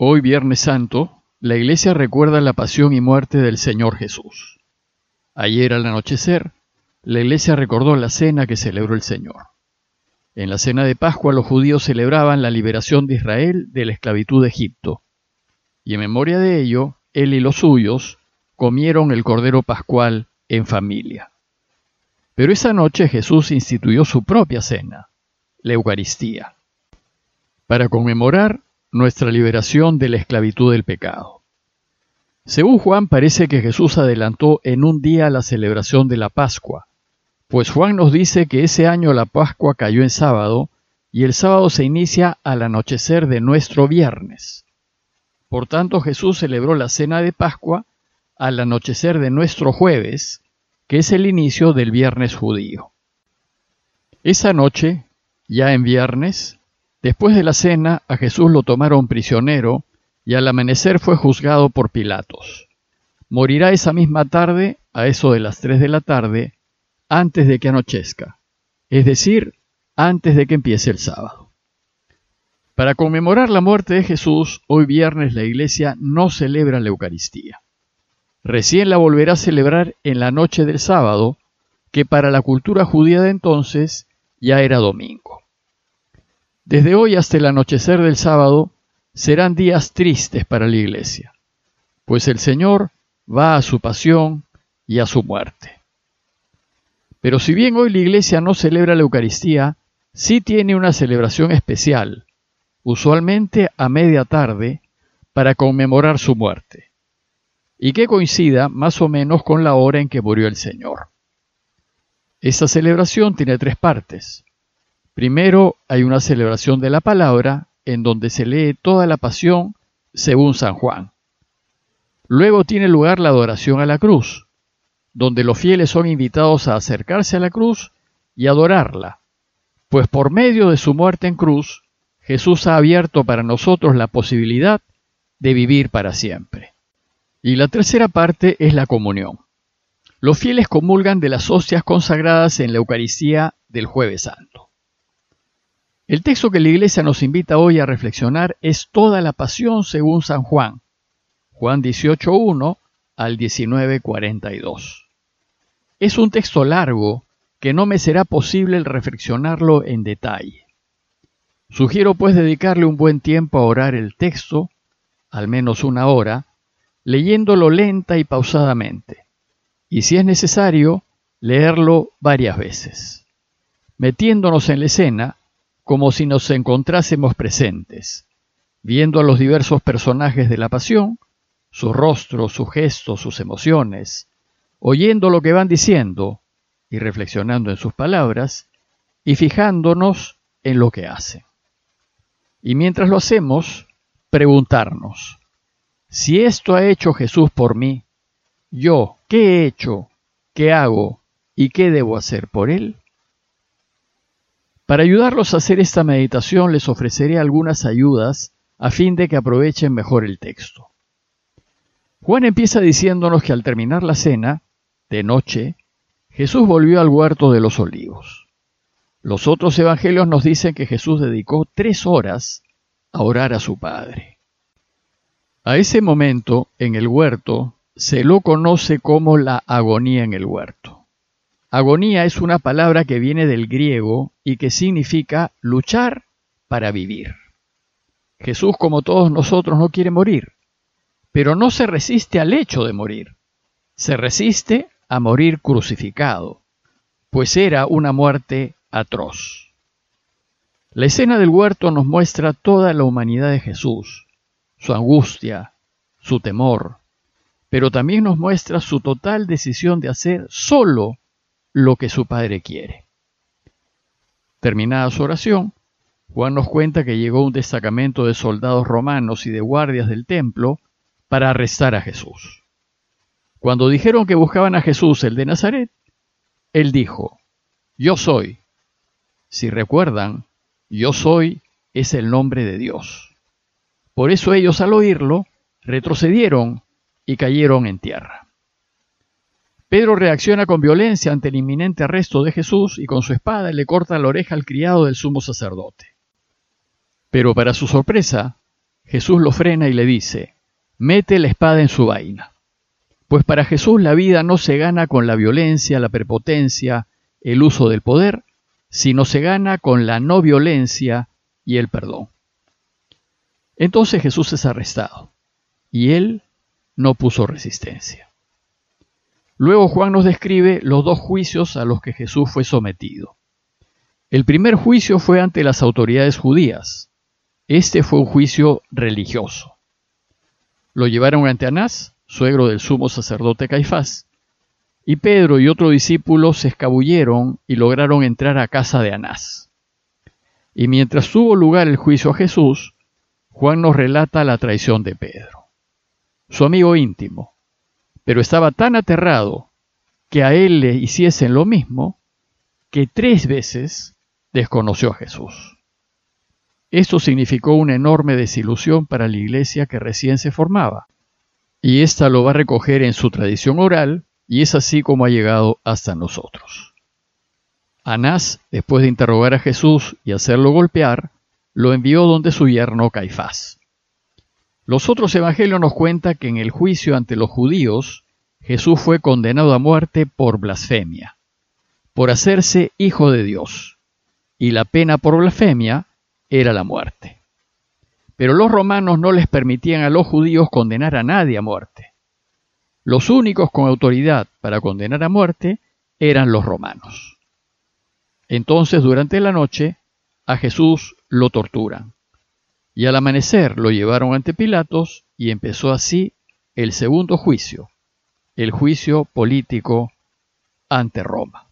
Hoy Viernes Santo, la Iglesia recuerda la pasión y muerte del Señor Jesús. Ayer al anochecer, la Iglesia recordó la cena que celebró el Señor. En la cena de Pascua los judíos celebraban la liberación de Israel de la esclavitud de Egipto. Y en memoria de ello, él y los suyos comieron el Cordero Pascual en familia. Pero esa noche Jesús instituyó su propia cena, la Eucaristía, para conmemorar nuestra liberación de la esclavitud del pecado. Según Juan, parece que Jesús adelantó en un día la celebración de la Pascua, pues Juan nos dice que ese año la Pascua cayó en sábado y el sábado se inicia al anochecer de nuestro viernes. Por tanto, Jesús celebró la cena de Pascua al anochecer de nuestro jueves, que es el inicio del viernes judío. Esa noche, ya en viernes, Después de la cena, a Jesús lo tomaron prisionero y al amanecer fue juzgado por Pilatos. Morirá esa misma tarde, a eso de las tres de la tarde, antes de que anochezca, es decir, antes de que empiece el sábado. Para conmemorar la muerte de Jesús, hoy viernes la iglesia no celebra la Eucaristía. Recién la volverá a celebrar en la noche del sábado, que para la cultura judía de entonces ya era domingo. Desde hoy hasta el anochecer del sábado serán días tristes para la iglesia, pues el Señor va a su pasión y a su muerte. Pero si bien hoy la iglesia no celebra la Eucaristía, sí tiene una celebración especial, usualmente a media tarde, para conmemorar su muerte, y que coincida más o menos con la hora en que murió el Señor. Esta celebración tiene tres partes. Primero hay una celebración de la palabra en donde se lee toda la pasión según San Juan. Luego tiene lugar la adoración a la cruz, donde los fieles son invitados a acercarse a la cruz y adorarla, pues por medio de su muerte en cruz, Jesús ha abierto para nosotros la posibilidad de vivir para siempre. Y la tercera parte es la comunión. Los fieles comulgan de las hostias consagradas en la Eucaristía del jueves santo. El texto que la Iglesia nos invita hoy a reflexionar es toda la pasión según San Juan, Juan 18.1 al 19.42. Es un texto largo que no me será posible el reflexionarlo en detalle. Sugiero pues dedicarle un buen tiempo a orar el texto, al menos una hora, leyéndolo lenta y pausadamente, y si es necesario, leerlo varias veces, metiéndonos en la escena como si nos encontrásemos presentes, viendo a los diversos personajes de la pasión, su rostro, sus gestos, sus emociones, oyendo lo que van diciendo y reflexionando en sus palabras, y fijándonos en lo que hacen. Y mientras lo hacemos, preguntarnos, si esto ha hecho Jesús por mí, yo, ¿qué he hecho? ¿Qué hago? ¿Y qué debo hacer por Él? Para ayudarlos a hacer esta meditación les ofreceré algunas ayudas a fin de que aprovechen mejor el texto. Juan empieza diciéndonos que al terminar la cena, de noche, Jesús volvió al huerto de los olivos. Los otros evangelios nos dicen que Jesús dedicó tres horas a orar a su Padre. A ese momento, en el huerto, se lo conoce como la agonía en el huerto. Agonía es una palabra que viene del griego y que significa luchar para vivir. Jesús, como todos nosotros, no quiere morir, pero no se resiste al hecho de morir. Se resiste a morir crucificado, pues era una muerte atroz. La escena del huerto nos muestra toda la humanidad de Jesús, su angustia, su temor, pero también nos muestra su total decisión de hacer solo lo que su padre quiere. Terminada su oración, Juan nos cuenta que llegó un destacamento de soldados romanos y de guardias del templo para arrestar a Jesús. Cuando dijeron que buscaban a Jesús el de Nazaret, él dijo, Yo soy. Si recuerdan, yo soy es el nombre de Dios. Por eso ellos al oírlo retrocedieron y cayeron en tierra. Pedro reacciona con violencia ante el inminente arresto de Jesús y con su espada le corta la oreja al criado del sumo sacerdote. Pero para su sorpresa, Jesús lo frena y le dice, mete la espada en su vaina. Pues para Jesús la vida no se gana con la violencia, la prepotencia, el uso del poder, sino se gana con la no violencia y el perdón. Entonces Jesús es arrestado y él no puso resistencia. Luego Juan nos describe los dos juicios a los que Jesús fue sometido. El primer juicio fue ante las autoridades judías. Este fue un juicio religioso. Lo llevaron ante Anás, suegro del sumo sacerdote Caifás, y Pedro y otro discípulo se escabulleron y lograron entrar a casa de Anás. Y mientras tuvo lugar el juicio a Jesús, Juan nos relata la traición de Pedro, su amigo íntimo, pero estaba tan aterrado que a él le hiciesen lo mismo, que tres veces desconoció a Jesús. Esto significó una enorme desilusión para la iglesia que recién se formaba, y ésta lo va a recoger en su tradición oral, y es así como ha llegado hasta nosotros. Anás, después de interrogar a Jesús y hacerlo golpear, lo envió donde su yerno Caifás. Los otros evangelios nos cuentan que en el juicio ante los judíos, Jesús fue condenado a muerte por blasfemia, por hacerse hijo de Dios y la pena por blasfemia era la muerte. Pero los romanos no les permitían a los judíos condenar a nadie a muerte. Los únicos con autoridad para condenar a muerte eran los romanos. Entonces, durante la noche, a Jesús lo torturan. Y al amanecer lo llevaron ante Pilatos y empezó así el segundo juicio, el juicio político ante Roma.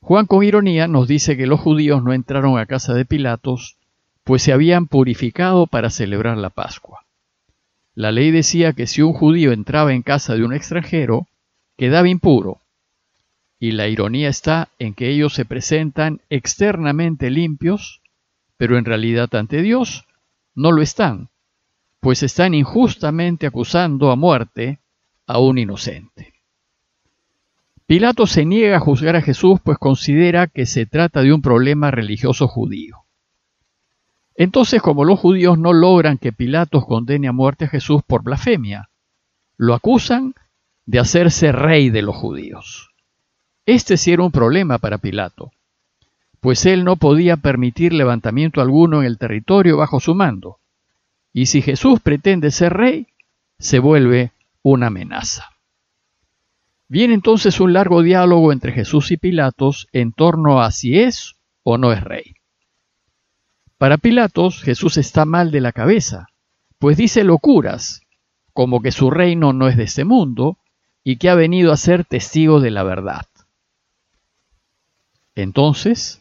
Juan con ironía nos dice que los judíos no entraron a casa de Pilatos, pues se habían purificado para celebrar la Pascua. La ley decía que si un judío entraba en casa de un extranjero, quedaba impuro. Y la ironía está en que ellos se presentan externamente limpios, pero en realidad ante Dios no lo están, pues están injustamente acusando a muerte a un inocente. Pilato se niega a juzgar a Jesús pues considera que se trata de un problema religioso judío. Entonces, como los judíos no logran que Pilatos condene a muerte a Jesús por blasfemia, lo acusan de hacerse rey de los judíos. Este sí era un problema para Pilato, pues él no podía permitir levantamiento alguno en el territorio bajo su mando, y si Jesús pretende ser rey, se vuelve una amenaza. Viene entonces un largo diálogo entre Jesús y Pilatos en torno a si es o no es rey. Para Pilatos, Jesús está mal de la cabeza, pues dice locuras, como que su reino no es de este mundo y que ha venido a ser testigo de la verdad. Entonces,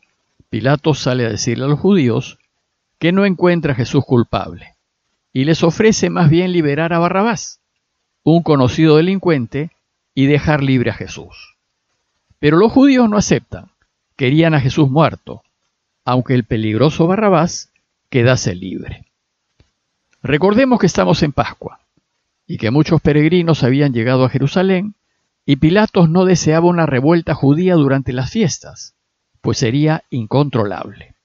Pilatos sale a decirle a los judíos que no encuentra a Jesús culpable y les ofrece más bien liberar a Barrabás, un conocido delincuente y dejar libre a Jesús. Pero los judíos no aceptan, querían a Jesús muerto, aunque el peligroso Barrabás quedase libre. Recordemos que estamos en Pascua y que muchos peregrinos habían llegado a Jerusalén y Pilatos no deseaba una revuelta judía durante las fiestas, pues sería incontrolable.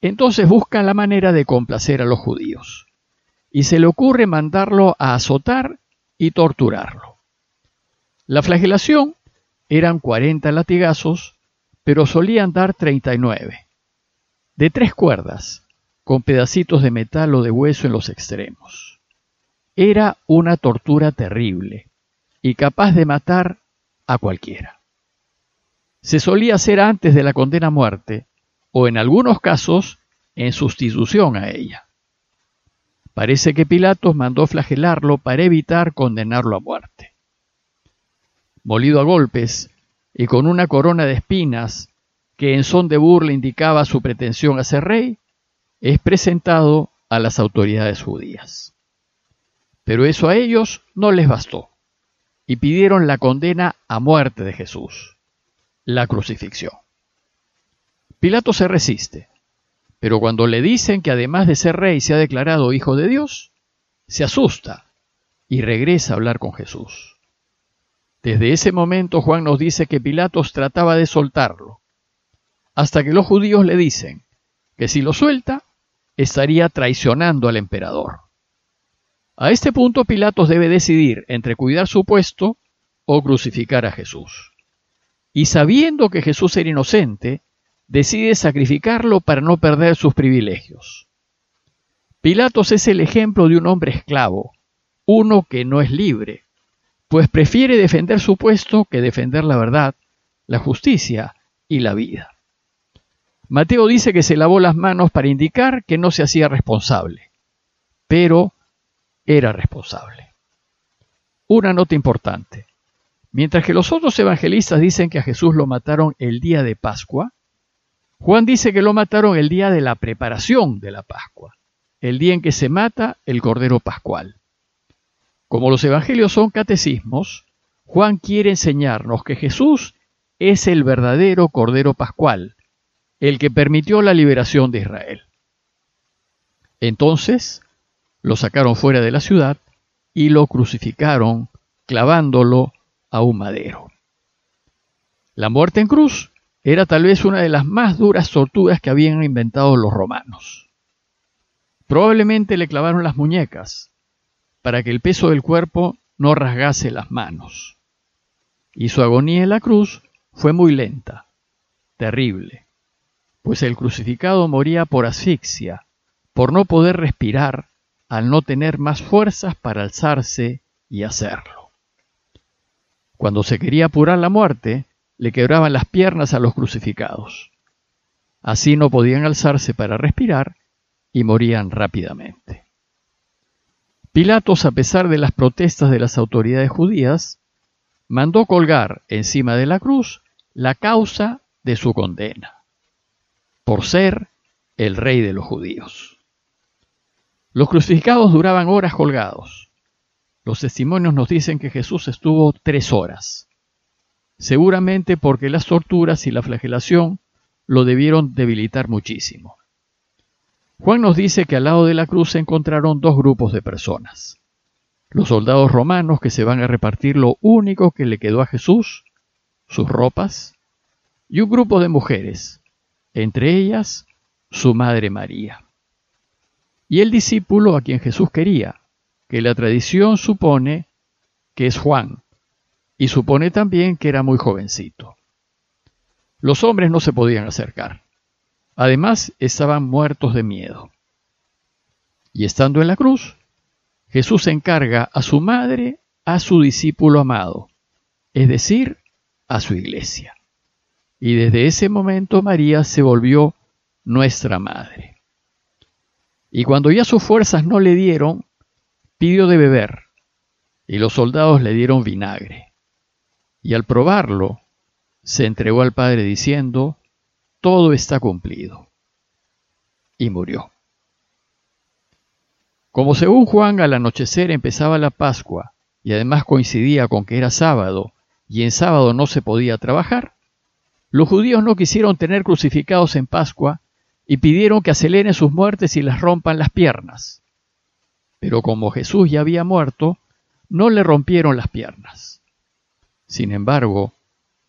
Entonces busca la manera de complacer a los judíos y se le ocurre mandarlo a azotar y torturarlo. La flagelación eran 40 latigazos, pero solían dar 39, de tres cuerdas, con pedacitos de metal o de hueso en los extremos. Era una tortura terrible y capaz de matar a cualquiera. Se solía hacer antes de la condena a muerte, o en algunos casos en sustitución a ella. Parece que Pilatos mandó flagelarlo para evitar condenarlo a muerte molido a golpes y con una corona de espinas que en son de burla indicaba su pretensión a ser rey, es presentado a las autoridades judías. Pero eso a ellos no les bastó y pidieron la condena a muerte de Jesús, la crucifixión. Pilato se resiste, pero cuando le dicen que además de ser rey se ha declarado hijo de Dios, se asusta y regresa a hablar con Jesús. Desde ese momento Juan nos dice que Pilatos trataba de soltarlo, hasta que los judíos le dicen que si lo suelta, estaría traicionando al emperador. A este punto Pilatos debe decidir entre cuidar su puesto o crucificar a Jesús. Y sabiendo que Jesús era inocente, decide sacrificarlo para no perder sus privilegios. Pilatos es el ejemplo de un hombre esclavo, uno que no es libre, pues prefiere defender su puesto que defender la verdad, la justicia y la vida. Mateo dice que se lavó las manos para indicar que no se hacía responsable, pero era responsable. Una nota importante. Mientras que los otros evangelistas dicen que a Jesús lo mataron el día de Pascua, Juan dice que lo mataron el día de la preparación de la Pascua, el día en que se mata el Cordero Pascual. Como los evangelios son catecismos, Juan quiere enseñarnos que Jesús es el verdadero Cordero Pascual, el que permitió la liberación de Israel. Entonces, lo sacaron fuera de la ciudad y lo crucificaron clavándolo a un madero. La muerte en cruz era tal vez una de las más duras torturas que habían inventado los romanos. Probablemente le clavaron las muñecas para que el peso del cuerpo no rasgase las manos. Y su agonía en la cruz fue muy lenta, terrible, pues el crucificado moría por asfixia, por no poder respirar al no tener más fuerzas para alzarse y hacerlo. Cuando se quería apurar la muerte, le quebraban las piernas a los crucificados. Así no podían alzarse para respirar y morían rápidamente. Pilatos, a pesar de las protestas de las autoridades judías, mandó colgar encima de la cruz la causa de su condena, por ser el rey de los judíos. Los crucificados duraban horas colgados. Los testimonios nos dicen que Jesús estuvo tres horas, seguramente porque las torturas y la flagelación lo debieron debilitar muchísimo. Juan nos dice que al lado de la cruz se encontraron dos grupos de personas. Los soldados romanos que se van a repartir lo único que le quedó a Jesús, sus ropas, y un grupo de mujeres, entre ellas su madre María y el discípulo a quien Jesús quería, que la tradición supone que es Juan, y supone también que era muy jovencito. Los hombres no se podían acercar. Además, estaban muertos de miedo. Y estando en la cruz, Jesús encarga a su madre a su discípulo amado, es decir, a su iglesia. Y desde ese momento María se volvió nuestra madre. Y cuando ya sus fuerzas no le dieron, pidió de beber, y los soldados le dieron vinagre. Y al probarlo, se entregó al Padre diciendo, todo está cumplido. Y murió. Como según Juan al anochecer empezaba la Pascua, y además coincidía con que era sábado, y en sábado no se podía trabajar, los judíos no quisieron tener crucificados en Pascua y pidieron que aceleren sus muertes y les rompan las piernas. Pero como Jesús ya había muerto, no le rompieron las piernas. Sin embargo,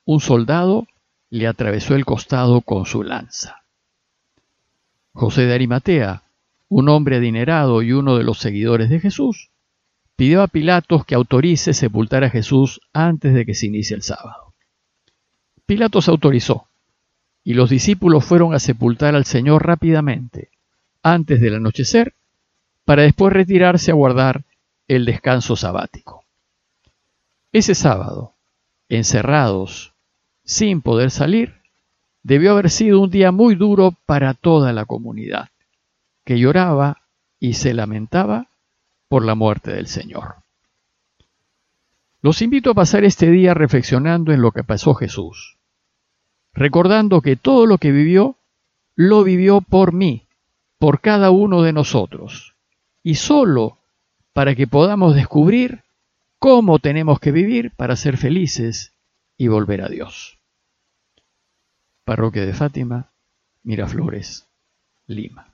un soldado le atravesó el costado con su lanza. José de Arimatea, un hombre adinerado y uno de los seguidores de Jesús, pidió a Pilatos que autorice sepultar a Jesús antes de que se inicie el sábado. Pilatos autorizó, y los discípulos fueron a sepultar al Señor rápidamente, antes del anochecer, para después retirarse a guardar el descanso sabático. Ese sábado, encerrados, sin poder salir, debió haber sido un día muy duro para toda la comunidad, que lloraba y se lamentaba por la muerte del Señor. Los invito a pasar este día reflexionando en lo que pasó Jesús recordando que todo lo que vivió, lo vivió por mí, por cada uno de nosotros, y solo para que podamos descubrir cómo tenemos que vivir para ser felices y volver a Dios. Parroquia de Fátima, Miraflores, Lima.